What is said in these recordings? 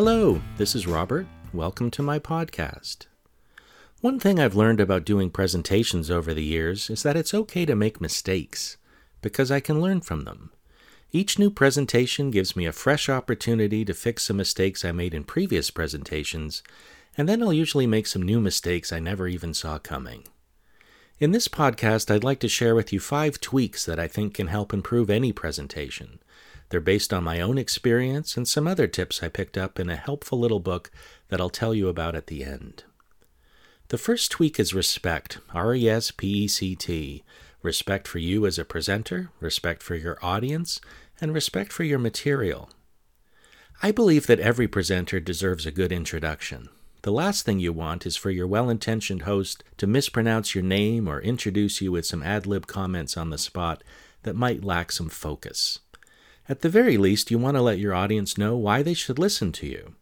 Hello, this is Robert. Welcome to my podcast. One thing I've learned about doing presentations over the years is that it's okay to make mistakes, because I can learn from them. Each new presentation gives me a fresh opportunity to fix some mistakes I made in previous presentations, and then I'll usually make some new mistakes I never even saw coming. In this podcast, I'd like to share with you five tweaks that I think can help improve any presentation. They're based on my own experience and some other tips I picked up in a helpful little book that I'll tell you about at the end. The first tweak is respect, R E S P E C T. Respect for you as a presenter, respect for your audience, and respect for your material. I believe that every presenter deserves a good introduction. The last thing you want is for your well intentioned host to mispronounce your name or introduce you with some ad lib comments on the spot that might lack some focus. At the very least, you want to let your audience know why they should listen to you.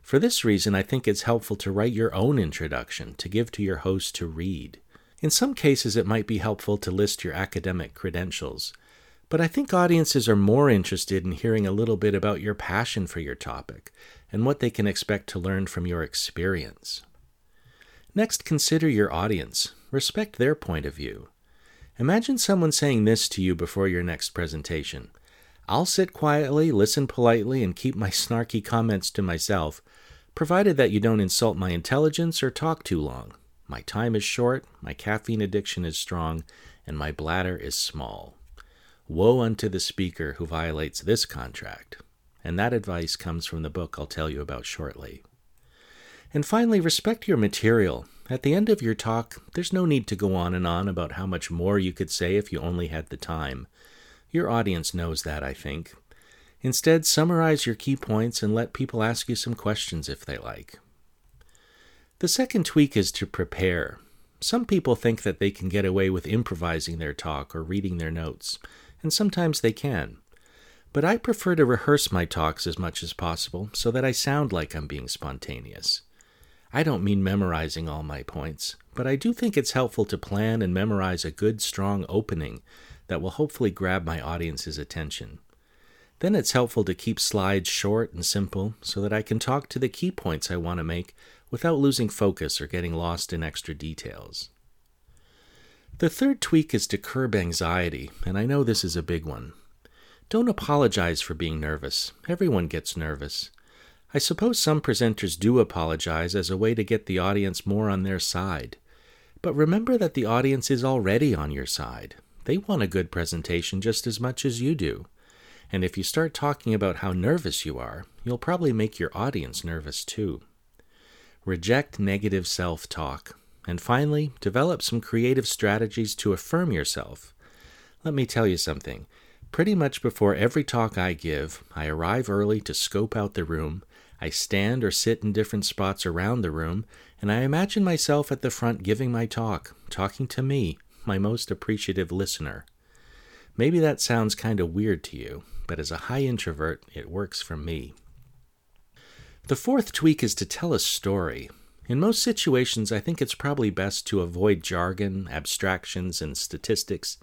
For this reason, I think it's helpful to write your own introduction to give to your host to read. In some cases, it might be helpful to list your academic credentials, but I think audiences are more interested in hearing a little bit about your passion for your topic and what they can expect to learn from your experience. Next, consider your audience. Respect their point of view. Imagine someone saying this to you before your next presentation I'll sit quietly, listen politely, and keep my snarky comments to myself, provided that you don't insult my intelligence or talk too long. My time is short, my caffeine addiction is strong, and my bladder is small. Woe unto the speaker who violates this contract. And that advice comes from the book I'll tell you about shortly. And finally, respect your material. At the end of your talk, there's no need to go on and on about how much more you could say if you only had the time. Your audience knows that, I think. Instead, summarize your key points and let people ask you some questions if they like. The second tweak is to prepare. Some people think that they can get away with improvising their talk or reading their notes, and sometimes they can. But I prefer to rehearse my talks as much as possible so that I sound like I'm being spontaneous. I don't mean memorizing all my points, but I do think it's helpful to plan and memorize a good, strong opening that will hopefully grab my audience's attention. Then it's helpful to keep slides short and simple so that I can talk to the key points I want to make without losing focus or getting lost in extra details. The third tweak is to curb anxiety, and I know this is a big one. Don't apologize for being nervous. Everyone gets nervous. I suppose some presenters do apologize as a way to get the audience more on their side. But remember that the audience is already on your side. They want a good presentation just as much as you do. And if you start talking about how nervous you are, you'll probably make your audience nervous too. Reject negative self talk. And finally, develop some creative strategies to affirm yourself. Let me tell you something. Pretty much before every talk I give, I arrive early to scope out the room. I stand or sit in different spots around the room, and I imagine myself at the front giving my talk, talking to me, my most appreciative listener. Maybe that sounds kind of weird to you, but as a high introvert, it works for me. The fourth tweak is to tell a story. In most situations, I think it's probably best to avoid jargon, abstractions, and statistics,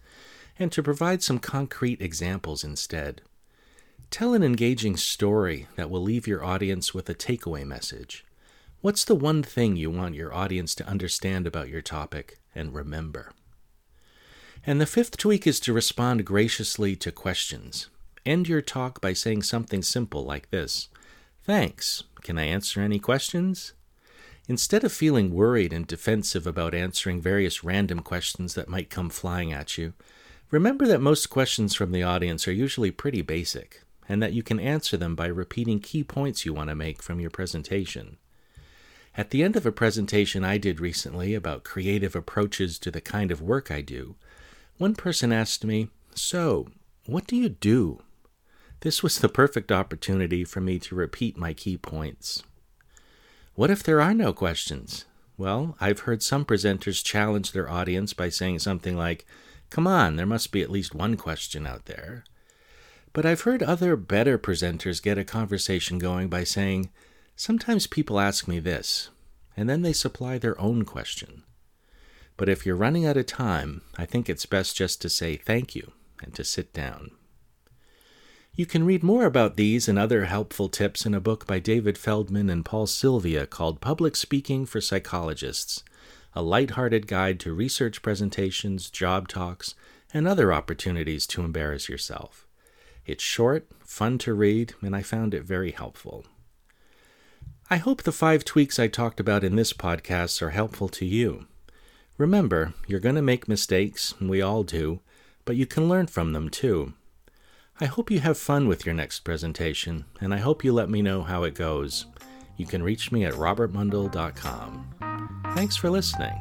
and to provide some concrete examples instead. Tell an engaging story that will leave your audience with a takeaway message. What's the one thing you want your audience to understand about your topic and remember? And the fifth tweak is to respond graciously to questions. End your talk by saying something simple like this Thanks. Can I answer any questions? Instead of feeling worried and defensive about answering various random questions that might come flying at you, remember that most questions from the audience are usually pretty basic, and that you can answer them by repeating key points you want to make from your presentation. At the end of a presentation I did recently about creative approaches to the kind of work I do, one person asked me, So, what do you do? This was the perfect opportunity for me to repeat my key points. What if there are no questions? Well, I've heard some presenters challenge their audience by saying something like, Come on, there must be at least one question out there. But I've heard other better presenters get a conversation going by saying, Sometimes people ask me this, and then they supply their own question. But if you're running out of time, I think it's best just to say thank you and to sit down. You can read more about these and other helpful tips in a book by David Feldman and Paul Silvia called Public Speaking for Psychologists A Light-Hearted Guide to Research Presentations, Job Talks, and Other Opportunities to Embarrass Yourself. It's short, fun to read, and I found it very helpful. I hope the five tweaks I talked about in this podcast are helpful to you. Remember, you're going to make mistakes, we all do, but you can learn from them too. I hope you have fun with your next presentation, and I hope you let me know how it goes. You can reach me at robertmundell.com. Thanks for listening.